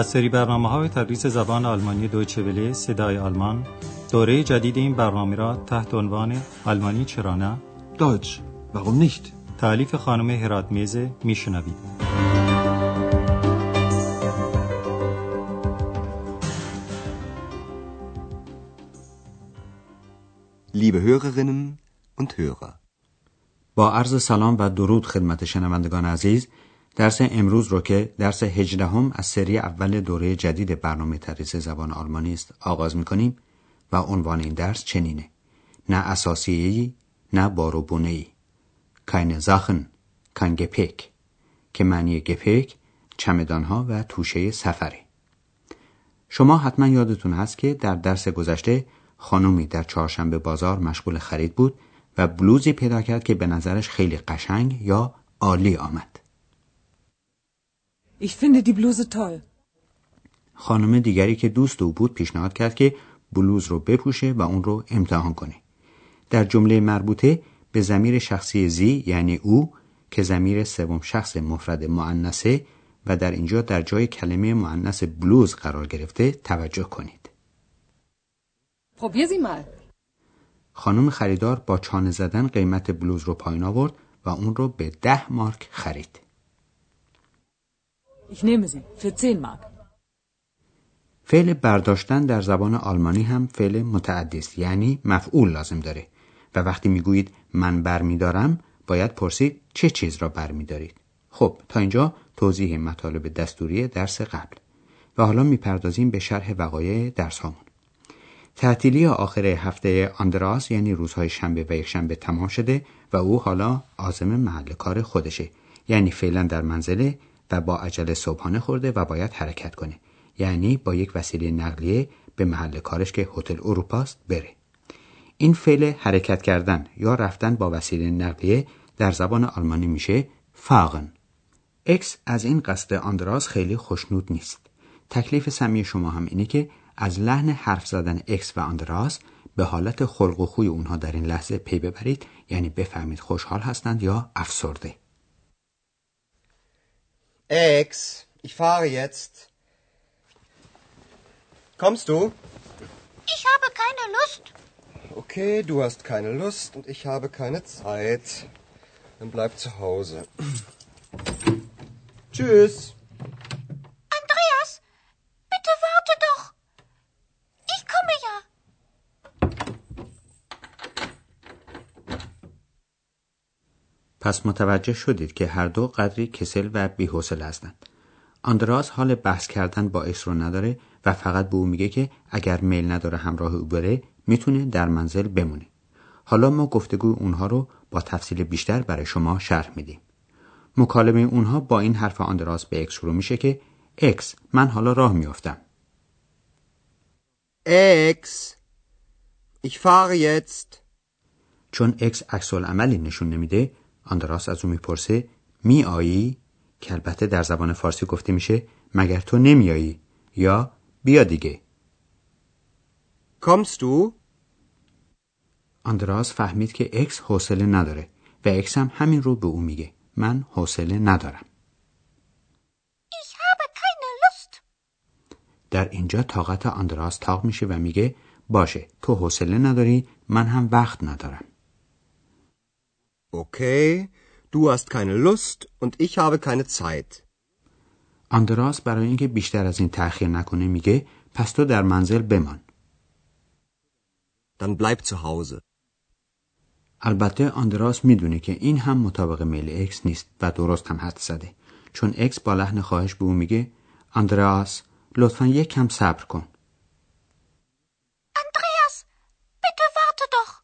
از سری برنامه های تدریس زبان آلمانی دویچه وله صدای آلمان دوره جدید این برنامه را تحت عنوان آلمانی چرا نه؟ Deutsch, warum nicht? تعلیف خانم هرات میزه میشنوید. Liebe Hörerinnen und Hörer, با عرض سلام و درود خدمت شنوندگان عزیز درس امروز رو که درس هجدهم از سری اول دوره جدید برنامه تدریس زبان آلمانی است آغاز می‌کنیم و عنوان این درس چنینه. نه اساسیهی نه باروبونهی keine Sachen kein Gepäck که معنی گپک چمدانها و توشه سفره. شما حتما یادتون هست که در درس گذشته خانومی در چهارشنبه بازار مشغول خرید بود و بلوزی پیدا کرد که به نظرش خیلی قشنگ یا عالی آمد. Ich finde die Bluse toll. خانم دیگری که دوست او بود پیشنهاد کرد که بلوز رو بپوشه و اون رو امتحان کنه. در جمله مربوطه به زمیر شخصی زی یعنی او که زمیر سوم شخص مفرد معنسه و در اینجا در جای کلمه معنس بلوز قرار گرفته توجه کنید. خانم خریدار با چانه زدن قیمت بلوز رو پایین آورد و اون رو به ده مارک خرید. Ich nehme sie. Für 10 Mark. فعل برداشتن در زبان آلمانی هم فعل متعدی یعنی مفعول لازم داره و وقتی می‌گویید من برمیدارم باید پرسید چه چیز را برمیدارید خب تا اینجا توضیح مطالب دستوری درس قبل و حالا می‌پردازیم به شرح وقایع درس هامون. تعطیلی آخر هفته آندراس یعنی روزهای شنبه و یکشنبه تمام شده و او حالا عازم محل کار خودشه یعنی فعلا در منزله و با عجله صبحانه خورده و باید حرکت کنه. یعنی با یک وسیله نقلیه به محل کارش که هتل اروپاست بره. این فعل حرکت کردن یا رفتن با وسیله نقلیه در زبان آلمانی میشه فاغن. اکس از این قصد آندراس خیلی خوشنود نیست. تکلیف سمی شما هم اینه که از لحن حرف زدن اکس و آندراس به حالت خلق و خوی اونها در این لحظه پی ببرید یعنی بفهمید خوشحال هستند یا افسرده. Ex, ich fahre jetzt. Kommst du? Ich habe keine Lust. Okay, du hast keine Lust und ich habe keine Zeit. Dann bleib zu Hause. Tschüss. پس متوجه شدید که هر دو قدری کسل و بی‌حوصله هستند. آندراس حال بحث کردن با اکس رو نداره و فقط به او میگه که اگر میل نداره همراه او بره می‌تونه در منزل بمونه. حالا ما گفتگو اونها رو با تفصیل بیشتر برای شما شرح میدیم. مکالمه اونها با این حرف آندراس به اکس شروع میشه که اکس من حالا راه میافتم. Ex, ich fahre jetzt. چون اکس عکس‌العملی نشون نمیده آندراس از او می‌پرسه می آیی که البته در زبان فارسی گفته میشه مگر تو نمیایی یا بیا دیگه. Du? آندراس فهمید که اکس حوصله نداره و اکس هم همین رو به او میگه من حوصله ندارم. Ich habe keine Lust. در اینجا طاقت آندراس طاق میشه و میگه باشه تو حوصله نداری من هم وقت ندارم. Okay, du hast keine Lust und ich habe keine Zeit. آندراس برای اینکه بیشتر از این تأخیر نکنه میگه پس تو در منزل بمان Dann bleib zu Hause. البته آندراس می‌دونه که این هم مطابق میل اکس نیست و درست هم حدس زده چون اکس با لحن خواهش به او میگه آندراس لطفا یک کم صبر کن Andreas, bitte warte doch.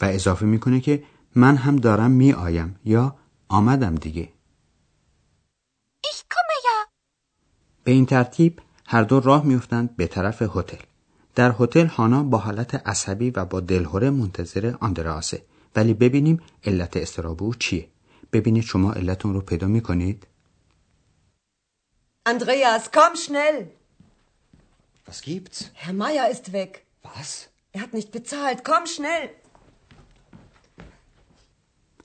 و اضافه می‌کنه که من هم دارم می آیم یا آمدم دیگه Ich komme ja. به این ترتیب هر دو راه میافتند به طرف هتل در هتل هانا با حالت عصبی و با دلهوره منتظر آندراسه ولی ببینیم علت استراب او چیه ببینید شما علتون رو پیدا می‌کنید Andreas, komm schnell. Was gibt's? Herr Meier ist weg. Was? Er hat nicht bezahlt. Komm schnell.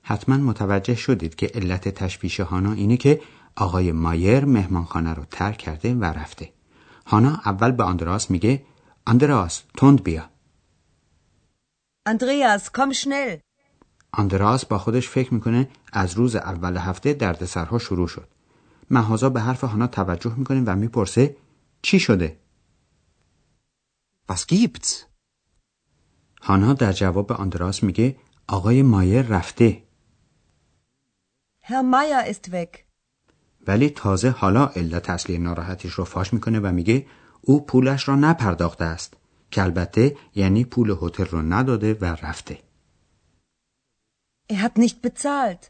حتما متوجه شدید که علت تشویش هانا اینه که آقای مایر مهمانخانه رو ترک کرده و رفته. هانا اول به آندراس میگه آندراس تند بیا. Andreas, komm schnell. آندراس با خودش فکر می‌کنه از روز اول هفته دردسرها شروع شد. مهازا به حرف هانا توجه می‌کنه و می‌پرسه چی شده؟ Was gibt's? هانا در جواب آندراس میگه آقای مایر رفته. Herr Meier ist weg. ولی تازه حالا علت اصلی ناراحتیش رو فاش می‌کنه و میگه او پولش را نپرداخته است که البته یعنی پول هتل رو نداده و رفته Er hat nicht bezahlt.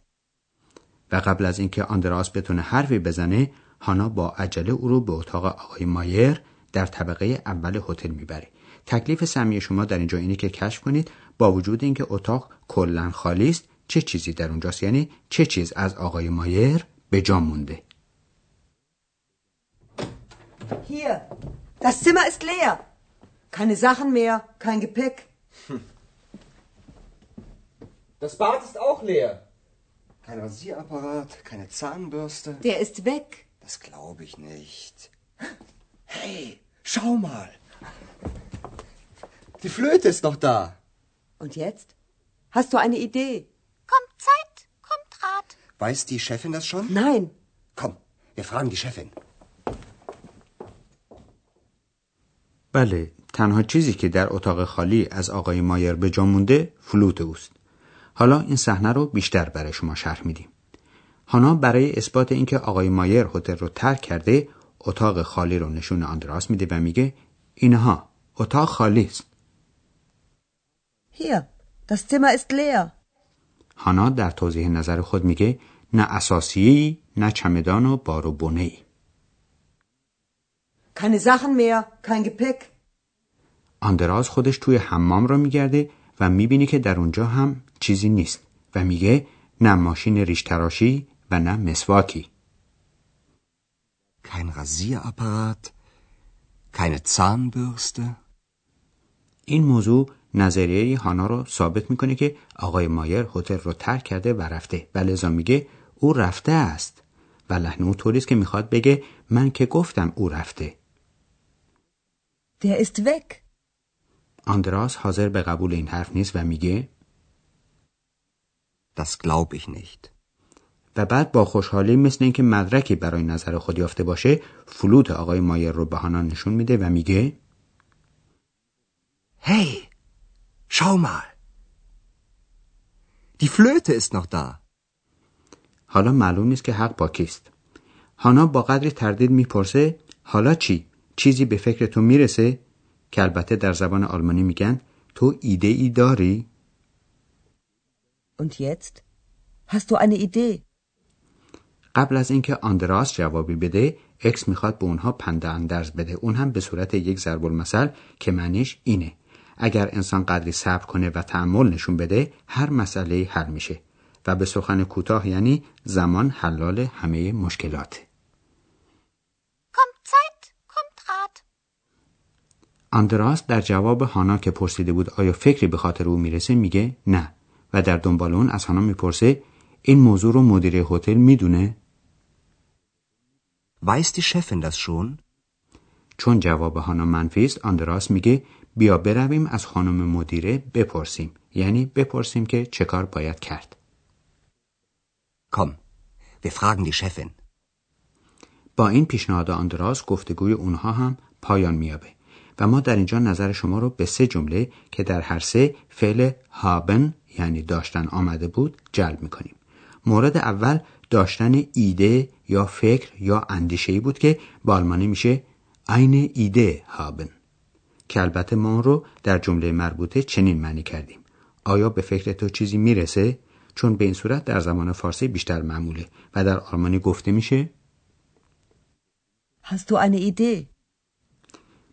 و قبل از اینکه آندراس بتونه حرفی بزنه هانا با عجله او رو به اتاق آقای مایر در طبقه اول هتل می‌بره تکلیف سمی شما در اینجا اینه که کشف کنید با وجود اینکه اتاق کلا خالی است چه چیزی در اونجاست یعنی چه چیز از آقای مایر به جا مونده Hier, das Zimmer ist leer. Keine Sachen mehr, kein Gepäck. Das Bad ist auch leer. Kein Rasierapparat, keine Zahnbürste. Der ist weg. Das glaube ich nicht. Hey, schau mal. Die Flöte ist noch da. Und jetzt? Hast du eine Idee? Kommt Zeit, kommt Rat. Weiß die Chefin das schon? Nein. Komm, wir fragen die Chefin. بله تنها چیزی که در اتاق خالی از آقای مایر به جا مونده فلوت اوست حالا این صحنه رو بیشتر برای شما شرح میدیم هانا برای اثبات اینکه آقای مایر هتل رو ترک کرده اتاق خالی رو نشون آندراس میده و میگه اینها اتاق خالی است Hier, das Zimmer ist leer. هانا در توضیح نظر خود میگه نه اساسیی نه چمدان و بار و بونه ای. Keine Sachen mehr, kein Gepäck. آندراز خودش توی حمام را میگرده و می‌بینه که در اونجا هم چیزی نیست و میگه نه ماشین ریش تراشی و نه مسواکی Kein Rasierapparat, keine Zahnbürste. این موضوع نظریه هانا رو ثابت می‌کنه که آقای مایر هتل رو ترک کرده و رفته و لذا میگه او رفته است و لحن او طوری است که می‌خواد بگه من که گفتم او رفته Der ist weg. آندراس حاضر به قبول این حرف نیست و میگه Das glaub ich nicht. و بعد با خوشحالی مثل اینکه مدرکی برای نظر خود یافته باشه فلوت آقای مایر رو به هانا نشون میده و میگه Hey, schau mal. Die Flöte ist noch da. حالا معلوم نیست که حق با کیست هانا با قدری تردید می‌پرسه حالا چی چیزی به فکر تو می‌رسه که البته در زبان آلمانی میگن تو ایده ای داری Und jetzt? Hast du eine Idee? قبل از اینکه آندراس جوابی بده اکس می‌خواد به اونها پند اندرز بده اون هم به صورت یک ضرب المثل که معنیش اینه اگر انسان قدری صبر کنه و تحمل نشون بده هر مسئله حل میشه و به سخن کوتاه یعنی زمان حلال همه Rat. آندراس در جواب هانا که پرسیده بود آیا فکری به خاطر او می‌رسه میگه نه و در دنبال اون از هانا می‌پرسه این موضوع رو مدیر هتل می‌دونه Weiß die Chefin das schon? چون جواب هانا منفی است آندراس میگه بیا برویم از خانم مدیره بپرسیم. یعنی بپرسیم که چه کار باید کرد. Komm, wir fragen die Chefin. با این پیشنهاد آندراس گفتگوی اونها هم پایان میابه و ما در اینجا نظر شما رو به سه جمله که در هر سه فعل هابن یعنی داشتن آمده بود جلب می‌کنیم. مورد اول داشتن ایده یا فکر یا اندیشه بود که با آلمانی میشه عین ایده هابن که البته ما اون رو در جمله مربوطه چنین معنی کردیم. آیا به فکر تو چیزی می‌رسه؟ چون به این صورت در زمان فارسی بیشتر معموله و در آلمانی گفته میشه؟ Du eine Idee?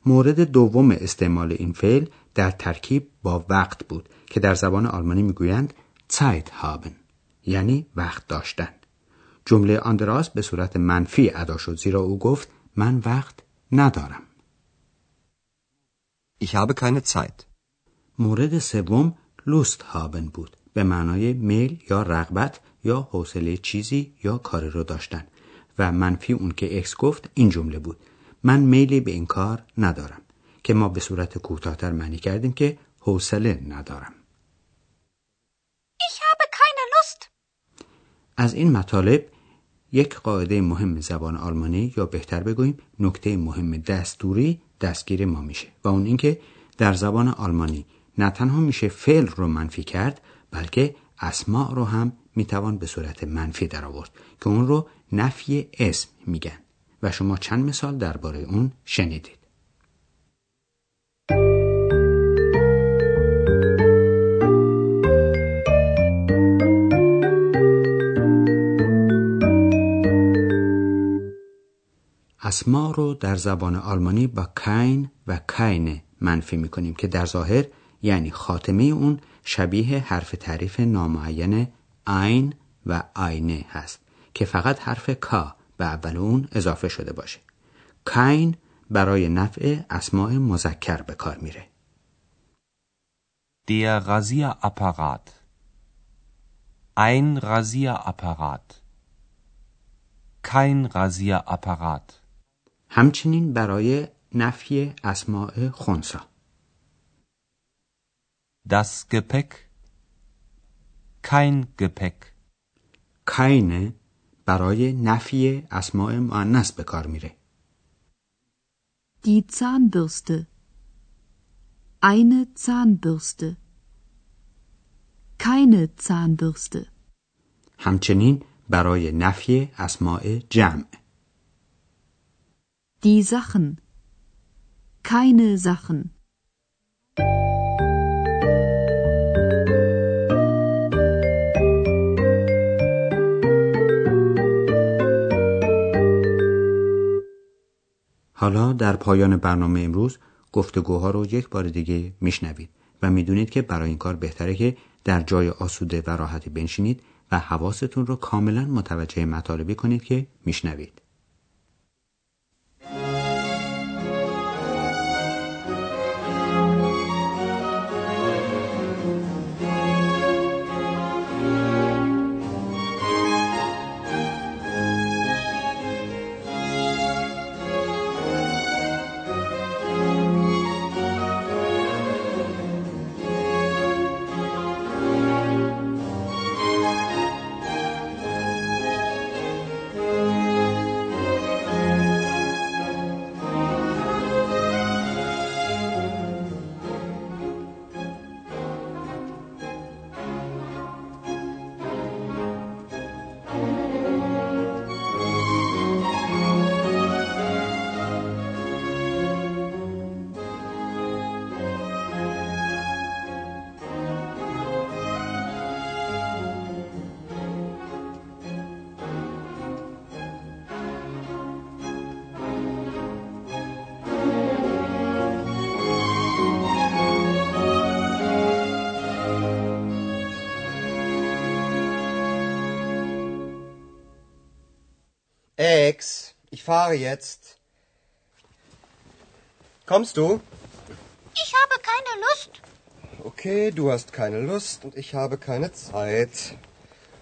مورد دوم استعمال این فعل در ترکیب با وقت بود که در زبان آلمانی می‌گویند Zeit haben یعنی وقت داشتن. جمله آندراس به صورت منفی ادا شد زیرا او گفت من وقت ندارم. Ich habe keine Zeit. مورد سوم لوست هابن بود. به معنای میل یا رغبت یا حوصله چیزی یا کاری رو داشتن. و منفی اون که اکس گفت این جمله بود. من میلی به این کار ندارم. که ما به صورت کوتاهتر معنی کردیم که حوصله ندارم. Ich habe keine Lust. از این مطالب یک قاعده مهم زبان آلمانی یا بهتر بگوییم نکته مهم دستوری دستگیر ما میشه و اون اینکه در زبان آلمانی نه تنها میشه فعل رو منفی کرد بلکه اسماع رو هم می‌توان به صورت منفی در آورد که اون رو نفی اسم میگن. و شما چند مثال درباره اون شنیدید؟ اسما رو در زبان آلمانی با کین و کینه منفی می‌کنیم که در ظاهر یعنی خاتمه اون شبیه حرف تعریف نامعین این و آینه هست که فقط حرف کا به اول اون اضافه شده باشه کین برای نفع اسماع مذکر به کار میره Der Rasierapparat. Ein Rasierapparat. Kein Rasierapparat. همچنین برای نفی اسماع خونسا Das Gepäck. Kein Gepäck. کینه برای نفی اسماع مؤنث به کار میره Die Zahnbürste. Eine Zahnbürste. Keine Zahnbürste. همچنین برای نفی اسماع جمع Die Sachen. Keine Sachen. حالا در پایان برنامه امروز گفتگوها رو یک بار دیگه میشنوید و می‌دونید که برای این کار بهتره که در جای آسوده و راحتی بنشینید و حواستون رو کاملا متوجه مطالبی کنید که میشنوید. Fahre jetzt. Kommst du? Ich habe keine Lust. Okay, du hast keine Lust und ich habe keine Zeit.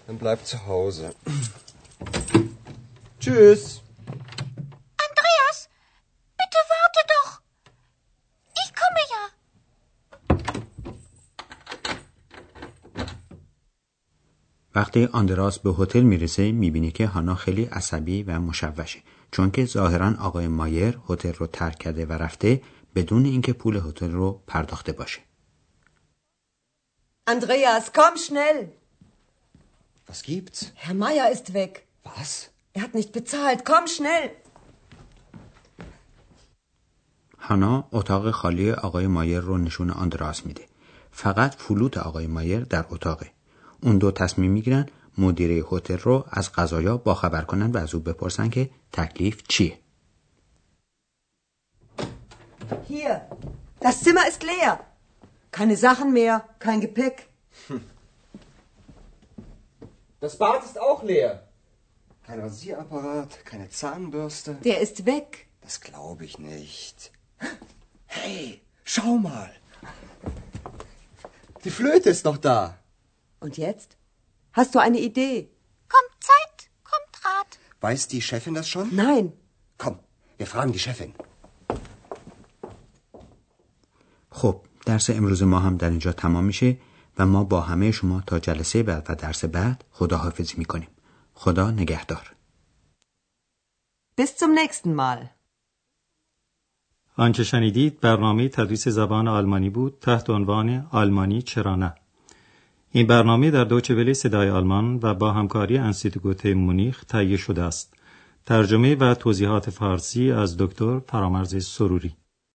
Dann bleib zu Hause. Tschüss. وقتی آندراس به هتل می‌رسه می‌بینی که هانا خیلی عصبی و مشوشه چون که ظاهرا آقای مایر هتل رو ترک کرده و رفته بدون اینکه پول هتل رو پرداخته باشه. Andreas, komm schnell. Was gibt's? Herr Meier ist weg. Was? Er hat nicht bezahlt. Komm schnell. هانا اتاق خالی آقای مایر رو نشون آندراس میده. فقط فلوت آقای مایر در اتاقه. اون دو تصمیم می‌گیرن مدیره هتل رو از قضایا باخبر کنن و از او بپرسن که تکلیف چیه. Hier. Das Zimmer ist leer. Keine Sachen mehr, kein Gepäck. Das Bad ist auch leer. Kein Rasierapparat, keine Zahnbürste. Der ist weg. Das glaube ich nicht. Hey, schau mal. Die Flöte ist noch da. Und jetzt? Hast du eine Idee? Kommt Zeit, kommt Rat. Weiß die Chefin das schon? Nein. Komm, wir fragen die Chefin. خب درس امروز ما هم در اینجا تمام میشه و ما با همه شما تا جلسه بعد و درس بعد خداحافظی می‌کنیم خدا نگهدار Bis zum nächsten Mal. آنچه شنیدید برنامه تدریس زبان آلمانی بود تحت عنوان آلمانی چرا نه این برنامه در دوچه صدای آلمان و با همکاری انستیتوت مونیخ تهیه شده است. ترجمه و توضیحات فارسی از دکتر فرامرز سروری.